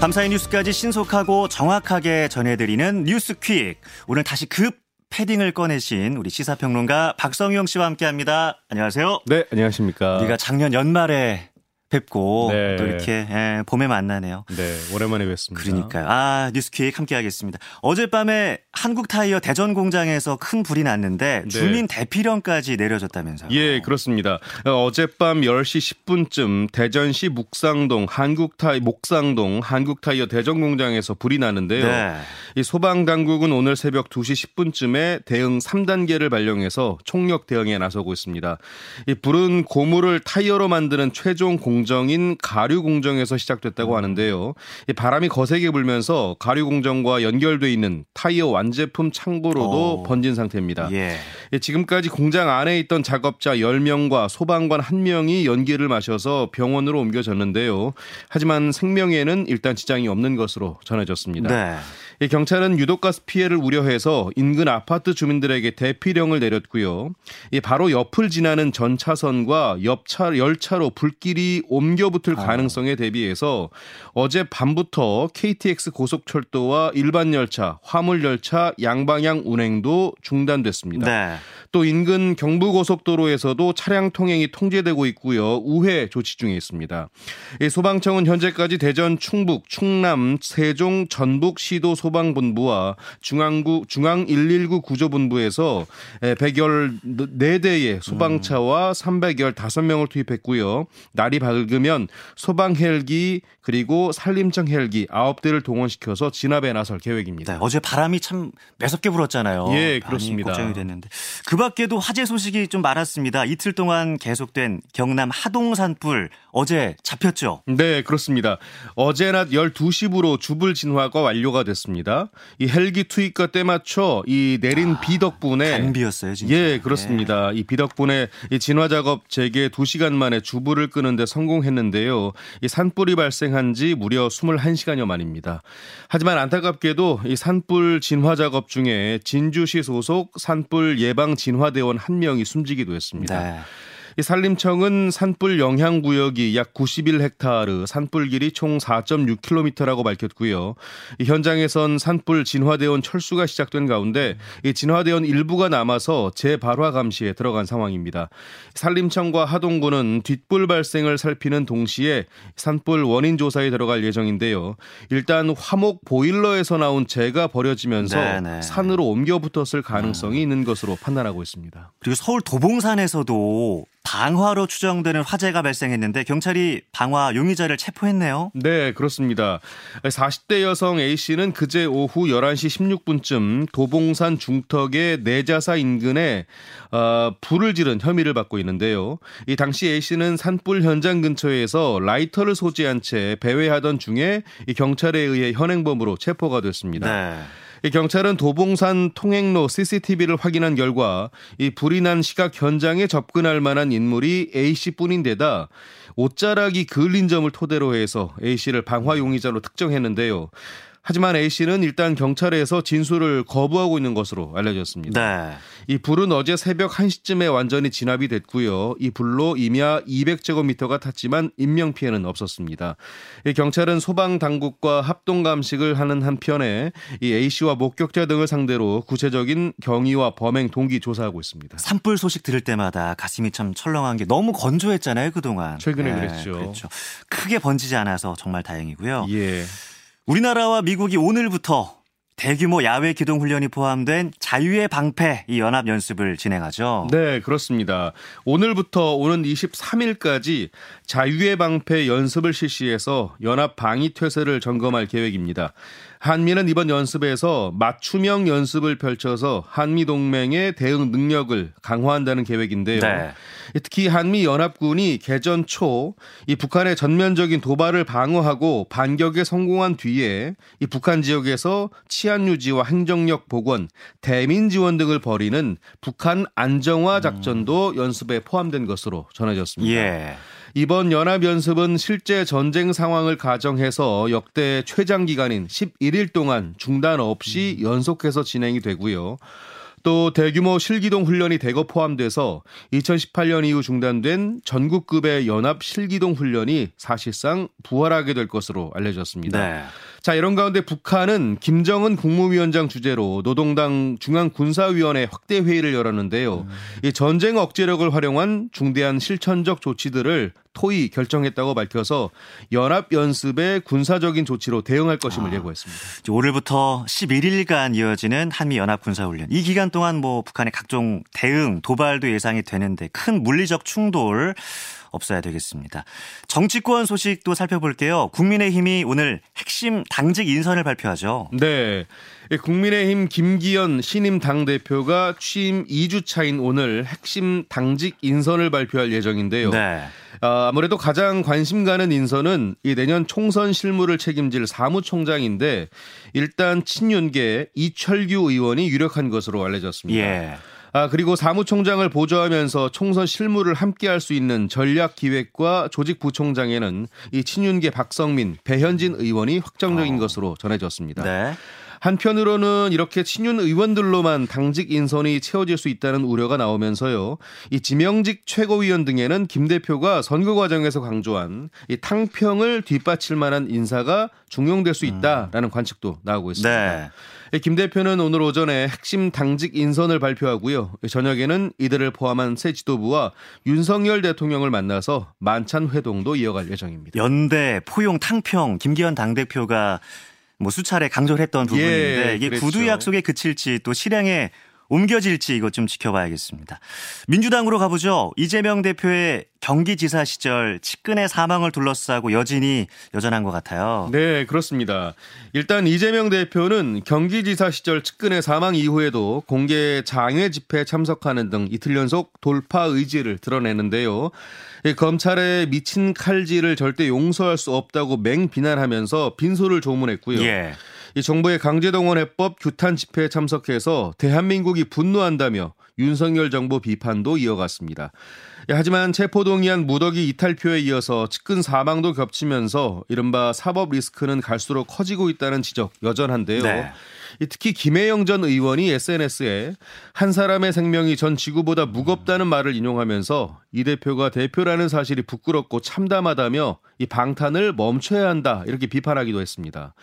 밤사이 뉴스까지 신속하고 정확하게 전해드리는 뉴스퀵. 오늘 다시 급 패딩을 꺼내신 우리 시사평론가 박성용 씨와 함께합니다. 안녕하세요. 네, 안녕하십니까. 우리가 작년 연말에 뵙고 네. 또 이렇게 예, 봄에 만나네요. 네, 오랜만에 뵙습니다. 그러니까요. 아, 뉴스퀴 함께 하겠습니다. 어젯밤에 한국 타이어 대전 공장에서 큰 불이 났는데 네. 주민 네. 대피령까지 내려졌다면서요. 예, 그렇습니다. 어젯밤 10시 10분쯤 대전시 묵상동 한국 타이 목상동 한국 타이어 대전 공장에서 불이 나는데요. 네. 이 소방 당국은 오늘 새벽 2시 10분쯤에 대응 3단계를 발령해서 총력 대응에 나서고 있습니다. 이 불은 고무를 타이어로 만드는 최종 공 공정인 가류 공정에서 시작됐다고 하는데요. 바람이 거세게 불면서 가류 공정과 연결돼 있는 타이어 완제품 창고로도 오. 번진 상태입니다. 예. 지금까지 공장 안에 있던 작업자 10명과 소방관 1명이 연기를 마셔서 병원으로 옮겨졌는데요. 하지만 생명에는 일단 지장이 없는 것으로 전해졌습니다. 네. 경찰은 유독가스 피해를 우려해서 인근 아파트 주민들에게 대피령을 내렸고요. 바로 옆을 지나는 전 차선과 옆차 열차로 불길이 옮겨 붙을 아. 가능성에 대비해서 어제 밤부터 KTX 고속철도와 일반 열차, 화물 열차 양방향 운행도 중단됐습니다. 네. 또 인근 경부고속도로에서도 차량 통행이 통제되고 있고요. 우회 조치 중에 있습니다. 소방청은 현재까지 대전, 충북, 충남, 세종, 전북 시도 소방 본부와 중앙구 중앙 119 구조본부에서 114대의 소방차와 315명을 투입했고요. 날이 밝으면 소방 헬기 그리고 산림청 헬기 9대를 동원시켜서 진압에 나설 계획입니다. 네, 어제 바람이 참 매섭게 불었잖아요. 예, 그렇습니다. 걱정이 됐는데 그 밖에도 화재 소식이 좀 많았습니다. 이틀 동안 계속된 경남 하동산불 어제 잡혔죠? 네, 그렇습니다. 어제 낮 12시부로 주불 진화가 완료가 됐습니다. 이 헬기 투입과 때맞춰 이 내린 아, 비 덕분에 단비였어요, 진짜. 예, 그렇습니다. 네. 이비 덕분에 이 진화 작업 재개 2시간 만에 주불을 끄는데 성공했는데요. 이 산불이 발생한 지 무려 21시간여 만입니다. 하지만 안타깝게도 이 산불 진화 작업 중에 진주시 소속 산불 예방 진화대원 한 명이 숨지기도 했습니다. 네. 이 산림청은 산불 영향 구역이 약 91헥타르, 산불 길이 총 4.6km라고 밝혔고요. 이 현장에선 산불 진화대원 철수가 시작된 가운데 이 진화대원 일부가 남아서 재발화 감시에 들어간 상황입니다. 산림청과 하동군은 뒷불 발생을 살피는 동시에 산불 원인 조사에 들어갈 예정인데요. 일단 화목 보일러에서 나온 재가 버려지면서 네네. 네. 산으로 옮겨 붙었을 가능성이 음. 있는 것으로 판단하고 있습니다. 그리고 서울 도봉산에서도 방화로 추정되는 화재가 발생했는데 경찰이 방화 용의자를 체포했네요. 네, 그렇습니다. 40대 여성 A씨는 그제 오후 11시 16분쯤 도봉산 중턱의 내자사 인근에 어, 불을 지른 혐의를 받고 있는데요. 이 당시 A씨는 산불 현장 근처에서 라이터를 소지한 채 배회하던 중에 이 경찰에 의해 현행범으로 체포가 됐습니다. 네. 경찰은 도봉산 통행로 CCTV를 확인한 결과 이 불이 난 시각 현장에 접근할 만한 인물이 A 씨뿐인데다 옷자락이 그을린 점을 토대로 해서 A 씨를 방화 용의자로 특정했는데요. 하지만 A 씨는 일단 경찰에서 진술을 거부하고 있는 것으로 알려졌습니다. 네. 이 불은 어제 새벽 1시쯤에 완전히 진압이 됐고요. 이 불로 임야 200제곱미터가 탔지만 인명 피해는 없었습니다. 이 경찰은 소방 당국과 합동 감식을 하는 한편에 이 A 씨와 목격자 등을 상대로 구체적인 경위와 범행 동기 조사하고 있습니다. 산불 소식 들을 때마다 가슴이 참 철렁한 게 너무 건조했잖아요, 그동안. 최근에 네, 그랬죠. 그렇죠. 크게 번지지 않아서 정말 다행이고요. 예. 우리나라와 미국이 오늘부터 대규모 야외 기동 훈련이 포함된 자유의 방패 이 연합 연습을 진행하죠. 네, 그렇습니다. 오늘부터 오는 23일까지 자유의 방패 연습을 실시해서 연합 방위 태세를 점검할 계획입니다. 한미는 이번 연습에서 맞춤형 연습을 펼쳐서 한미 동맹의 대응 능력을 강화한다는 계획인데요. 네. 특히 한미 연합군이 개전 초 이 북한의 전면적인 도발을 방어하고 반격에 성공한 뒤에 이 북한 지역에서 치안 유지와 행정력 복원, 대민 지원 등을 벌이는 북한 안정화 작전도 음. 연습에 포함된 것으로 전해졌습니다. 예. 이번 연합 연습은 실제 전쟁 상황을 가정해서 역대 최장 기간인 11일 동안 중단 없이 음. 연속해서 진행이 되고요. 또 대규모 실기동 훈련이 대거 포함돼서 2018년 이후 중단된 전국급의 연합 실기동 훈련이 사실상 부활하게 될 것으로 알려졌습니다. 네. 자, 이런 가운데 북한은 김정은 국무위원장 주재로 노동당 중앙군사위원회 확대 회의를 열었는데요. 음. 이 전쟁 억제력을 활용한 중대한 실천적 조치들을 토의 결정했다고 밝혀서 연합 연습의 군사적인 조치로 대응할 것임을 아, 예고했습니다. 오늘부터 11일간 이어지는 한미 연합 군사 훈련. 이 기간 동안 뭐 북한의 각종 대응, 도발도 예상이 되는데 큰 물리적 충돌 없어야 되겠습니다. 정치권 소식도 살펴볼게요. 국민의힘이 오늘 핵심 당직 인선을 발표하죠. 네. 국민의힘 김기현 신임 당대표가 취임 2주 차인 오늘 핵심 당직 인선을 발표할 예정인데요. 네. 아, 아무래도 가장 관심 가는 인선은 이 내년 총선 실무를 책임질 사무총장인데 일단 친윤계 이철규 의원이 유력한 것으로 알려졌습니다. 예. 아, 그리고 사무총장을 보조하면서 총선 실무를 함께 할 수 있는 전략기획과 조직부총장에는 이 친윤계 박성민, 배현진 의원이 확정적인 어. 것으로 전해졌습니다. 네. 한편으로는 이렇게 친윤 의원들로만 당직 인선이 채워질 수 있다는 우려가 나오면서요. 이 지명직 최고위원 등에는 김 대표가 선거 과정에서 강조한 이 탕평을 뒷받칠 만한 인사가 중용될 수 있다라는 음. 관측도 나오고 있습니다. 네. 김 대표는 오늘 오전에 핵심 당직 인선을 발표하고요. 저녁에는 이들을 포함한 새 지도부와 윤석열 대통령을 만나서 만찬 회동도 이어갈 예정입니다. 연대, 포용, 탕평, 김기현 당대표가 뭐 수차례 강조를 했던 부분인데 예, 이게 그랬죠. 구두 약속에 그칠지 또 실행에 옮겨질지 이것 좀 지켜봐야겠습니다. 민주당으로 가보죠. 이재명 대표의 경기지사 시절 측근의 사망을 둘러싸고 여진이 여전한 것 같아요. 네, 그렇습니다. 일단 이재명 대표는 경기지사 시절 측근의 사망 이후에도 공개 장외 집회에 참석하는 등 이틀 연속 돌파 의지를 드러내는데요. 검찰의 미친 칼질을 절대 용서할 수 없다고 맹 비난하면서 빈소를 조문했고요. 예. 이 정부의 강제동원 해법 규탄 집회에 참석해서 대한민국이 분노한다며 윤석열 정부 비판도 이어갔습니다. 예, 하지만 체포동의안 무더기 이탈표에 이어서 측근 사망도 겹치면서 이른바 사법 리스크는 갈수록 커지고 있다는 지적 여전한데요. 네. 특히 김혜영 전 의원이 SNS에 한 사람의 생명이 전 지구보다 무겁다는 말을 인용하면서 이 대표가 대표라는 사실이 부끄럽고 참담하다며 이 방탄을 멈춰야 한다 이렇게 비판하기도 했습니다.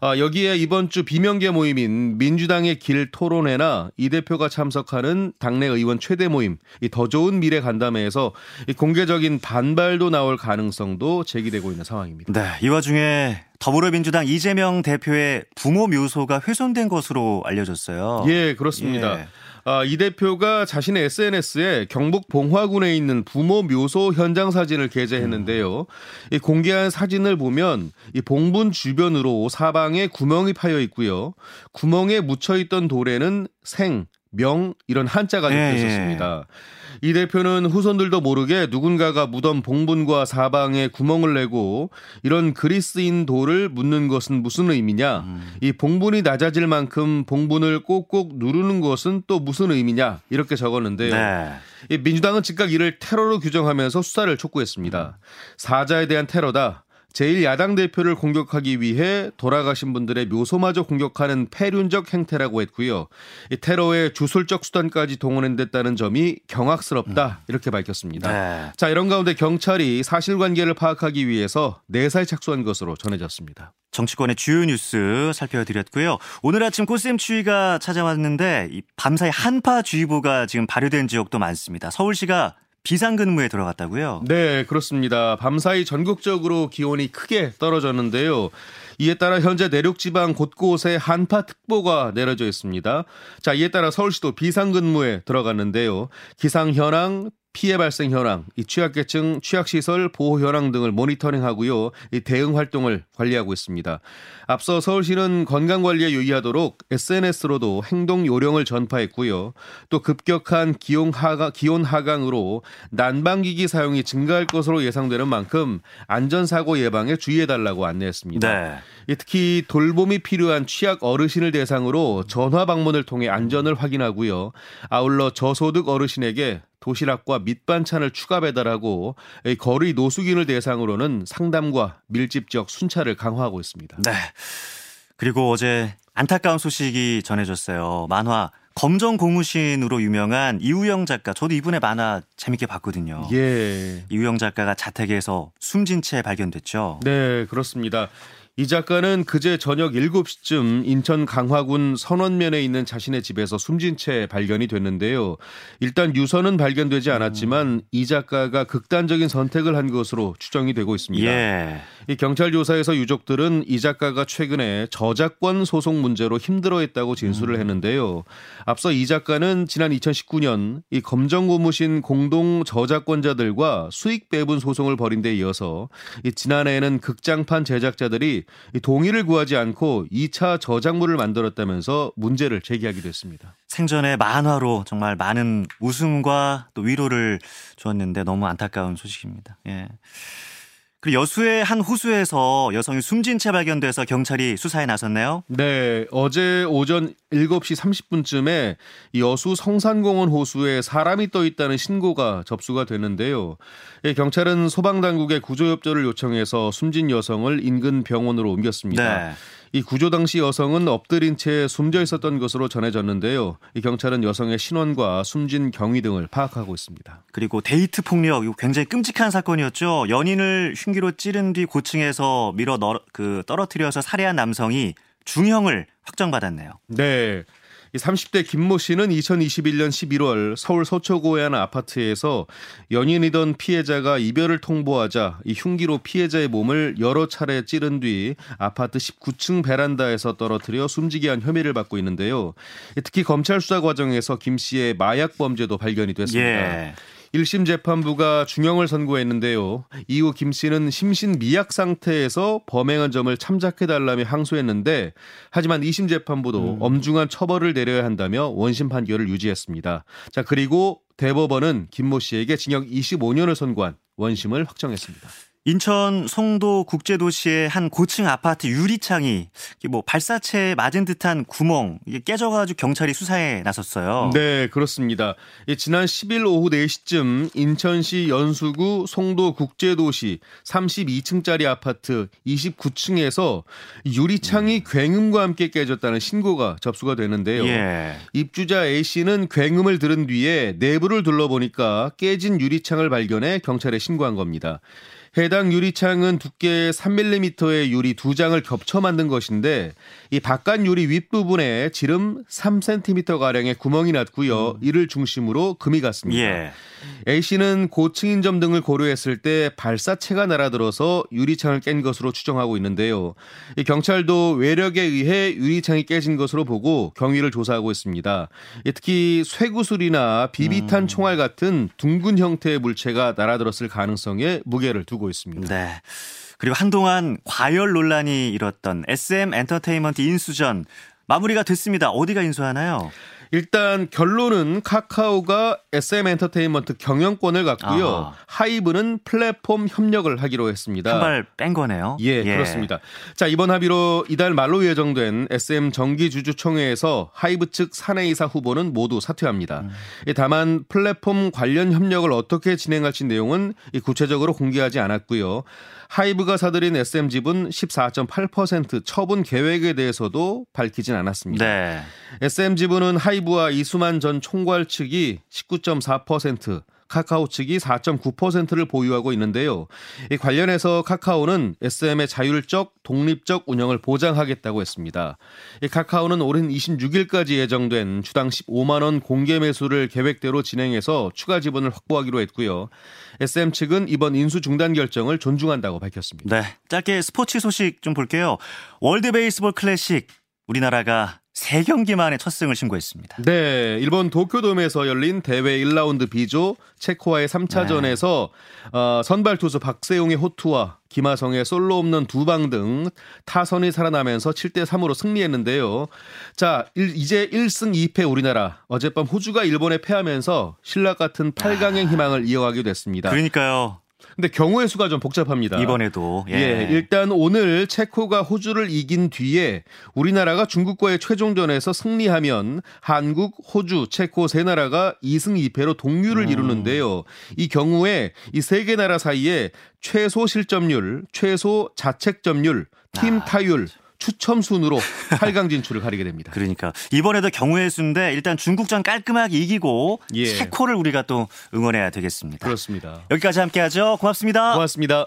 아, 여기에 이번 주 비명계 모임인 민주당의 길 토론회나 이 대표가 참석하는 당내 의원 최대 모임 이 더 좋은 미래 간담회에서 이 공개적인 반발도 나올 가능성도 제기되고 있는 상황입니다. 네, 이 와중에 더불어민주당 이재명 대표의 부모 묘소가 훼손된 것으로 알려졌어요. 예, 그렇습니다. 예. 아, 이 대표가 자신의 SNS에 경북 봉화군에 있는 부모 묘소 현장 사진을 게재했는데요. 이 공개한 사진을 보면 이 봉분 주변으로 사방에 구멍이 파여 있고요. 구멍에 묻혀 있던 돌에는 생, 명 이런 한자가 적혀 예, 예. 있었습니다. 예. 이 대표는 후손들도 모르게 누군가가 무덤 봉분과 사방에 구멍을 내고 이런 그리스인 돌을 묻는 것은 무슨 의미냐? 음. 이 봉분이 낮아질 만큼 봉분을 꼭꼭 누르는 것은 또 무슨 의미냐? 이렇게 적었는데요. 네. 민주당은 즉각 이를 테러로 규정하면서 수사를 촉구했습니다. 사자에 대한 테러다. 제1야당 대표를 공격하기 위해 돌아가신 분들의 묘소마저 공격하는 폐륜적 행태라고 했고요. 이 테러의 주술적 수단까지 동원했다는 점이 경악스럽다 음. 이렇게 밝혔습니다. 네. 자 이런 가운데 경찰이 사실관계를 파악하기 위해서 내사에 착수한 것으로 전해졌습니다. 정치권의 주요 뉴스 살펴드렸고요. 오늘 아침 꽃샘 추위가 찾아왔는데 밤사이 한파주의보가 지금 발효된 지역도 많습니다. 서울시가 비상근무에 들어갔다고요? 네, 그렇습니다. 밤사이 전국적으로 기온이 크게 떨어졌는데요. 이에 따라 현재 내륙 지방 곳곳에 한파특보가 내려져 있습니다. 자, 이에 따라 서울시도 비상근무에 들어갔는데요. 기상 현황, 피해 발생 현황, 이 취약계층 취약시설 보호 현황 등을 모니터링하고요. 이 대응 활동을 관리하고 있습니다. 앞서 서울시는 건강 관리에 유의하도록 SNS로도 행동 요령을 전파했고요. 또 급격한 기온 하강, 기온 하강으로 난방기기 사용이 증가할 것으로 예상되는 만큼 안전 사고 예방에 주의해달라고 안내했습니다. 네. 특히 돌봄이 필요한 취약 어르신을 대상으로 전화 방문을 통해 안전을 확인하고요. 아울러 저소득 어르신에게 도시락과 밑반찬을 추가 배달하고 거리 노숙인을 대상으로는 상담과 밀집 지역 순찰을 강화하고 있습니다. 네. 그리고 어제 안타까운 소식이 전해졌어요. 만화 검정 고무신으로 유명한 이우영 작가. 저도 이분의 만화 재밌게 봤거든요. 예. 이우영 작가가 자택에서 숨진 채 발견됐죠. 네, 그렇습니다. 이 작가는 그제 저녁 7시쯤 인천 강화군 선원면에 있는 자신의 집에서 숨진 채 발견이 됐는데요. 일단 유서는 발견되지 않았지만 음. 이 작가가 극단적인 선택을 한 것으로 추정이 되고 있습니다. 예. 이 경찰 조사에서 유족들은 이 작가가 최근에 저작권 소송 문제로 힘들어했다고 진술을 음. 했는데요. 앞서 이 작가는 지난 2019년 이 검정 고무신 공동 저작권자들과 수익 배분 소송을 벌인 데 이어서 이 지난해에는 극장판 제작자들이 동의를 구하지 않고 2차 저작물을 만들었다면서 문제를 제기하기도 했습니다. 생전에 만화로 정말 많은 웃음과 또 위로를 주었는데 너무 안타까운 소식입니다. 예. 그리고 여수의 한 호수에서 여성이 숨진 채 발견돼서 경찰이 수사에 나섰네요. 네, 어제 오전 7시 30분쯤에 여수 성산공원 호수에 사람이 떠 있다는 신고가 접수가 됐는데요. 예, 경찰은 소방당국에 구조협조를 요청해서 숨진 여성을 인근 병원으로 옮겼습니다. 네. 이 구조 당시 여성은 엎드린 채 숨져 있었던 것으로 전해졌는데요. 이 경찰은 여성의 신원과 숨진 경위 등을 파악하고 있습니다. 그리고 데이트 폭력 이거 굉장히 끔찍한 사건이었죠. 연인을 흉기로 찌른 뒤 고층에서 밀어 널, 그 떨어뜨려서 살해한 남성이 중형을 확정받았네요. 네. 30대 김모 씨는 2021년 11월 서울 서초구의 한 아파트에서 연인이던 피해자가 이별을 통보하자 이 흉기로 피해자의 몸을 여러 차례 찌른 뒤 아파트 19층 베란다에서 떨어뜨려 숨지게 한 혐의를 받고 있는데요. 특히 검찰 수사 과정에서 김 씨의 마약 범죄도 발견이 됐습니다. 예. 1심 재판부가 중형을 선고했는데요. 이후 김 씨는 심신 미약 상태에서 범행한 점을 참작해달라며 항소했는데 하지만 2심 재판부도 음. 엄중한 처벌을 내려야 한다며 원심 판결을 유지했습니다. 자 그리고 대법원은 김 모 씨에게 징역 25년을 선고한 원심을 확정했습니다. 인천 송도 국제도시의 한 고층 아파트 유리창이 뭐 발사체에 맞은 듯한 구멍 이게 깨져가지고 경찰이 수사에 나섰어요. 네, 그렇습니다. 지난 10일 오후 4시쯤 인천시 연수구 송도 국제도시 32층짜리 아파트 29층에서 유리창이 음. 굉음과 함께 깨졌다는 신고가 접수가 되는데요. 예. 입주자 A 씨는 굉음을 들은 뒤에 내부를 둘러보니까 깨진 유리창을 발견해 경찰에 신고한 겁니다. 해당 유리창은 두께 3mm의 유리 두 장을 겹쳐 만든 것인데 이 바깥 유리 윗부분에 지름 3cm 가량의 구멍이 났고요. 음. 이를 중심으로 금이 갔습니다. 예. A 씨는 고층인 점 등을 고려했을 때 발사체가 날아들어서 유리창을 깬 것으로 추정하고 있는데요. 이 경찰도 외력에 의해 유리창이 깨진 것으로 보고 경위를 조사하고 있습니다. 특히 쇠구슬이나 비비탄 음. 총알 같은 둥근 형태의 물체가 날아들었을 가능성에 무게를 두고 있습니다. 네. 그리고 한동안 과열 논란이 일었던 SM 엔터테인먼트 인수전 마무리가 됐습니다. 어디가 인수하나요? 일단 결론은 카카오가 SM 엔터테인먼트 경영권을 갖고요. 아하. 하이브는 플랫폼 협력을 하기로 했습니다. 한 발 뺀 거네요. 예, 예, 그렇습니다. 자, 이번 합의로 이달 말로 예정된 SM 정기 주주 총회에서 하이브 측 사내이사 후보는 모두 사퇴합니다. 음. 다만 플랫폼 관련 협력을 어떻게 진행할지 내용은 구체적으로 공개하지 않았고요. 하이브가 사들인 SM 지분 14.8% 처분 계획에 대해서도 밝히진 않았습니다. 네. SM 지분은 하이브와 이수만 전 총괄 측이 19.4%, 카카오 측이 4.9%를 보유하고 있는데요. 이 관련해서 카카오는 SM의 자율적, 독립적 운영을 보장하겠다고 했습니다. 이 카카오는 올해 26일까지 예정된 주당 15만 원 공개 매수를 계획대로 진행해서 추가 지분을 확보하기로 했고요. SM 측은 이번 인수 중단 결정을 존중한다고 밝혔습니다. 네, 짧게 스포츠 소식 좀 볼게요. 월드 베이스볼 클래식 우리나라가 세 경기 만에 첫 승을 신고했습니다. 네, 일본 도쿄돔에서 열린 대회 1라운드 B조 체코와의 3차전에서 네. 어, 선발 투수 박세웅의 호투와 김하성의 솔로 홈런 두 방 등 타선이 살아나면서 7대 3으로 승리했는데요. 자, 일, 이제 1승 2패 우리나라. 어젯밤 호주가 일본에 패하면서 실낱 같은 8강의 아. 희망을 이어가게 됐습니다. 그러니까요. 근데 경우의 수가 좀 복잡합니다. 이번에도 예. 예. 일단 오늘 체코가 호주를 이긴 뒤에 우리나라가 중국과의 최종전에서 승리하면 한국, 호주, 체코 세 나라가 2승 2패로 동률을 음. 이루는데요. 이 경우에 이 세 개 나라 사이에 최소 실점률, 최소 자책점률, 팀 아, 타율, 추첨 순으로 8강 진출을 가리게 됩니다. 그러니까 이번에도 경우의 수인데 일단 중국전 깔끔하게 이기고 예. 체코를 우리가 또 응원해야 되겠습니다. 그렇습니다. 여기까지 함께하죠. 고맙습니다. 고맙습니다.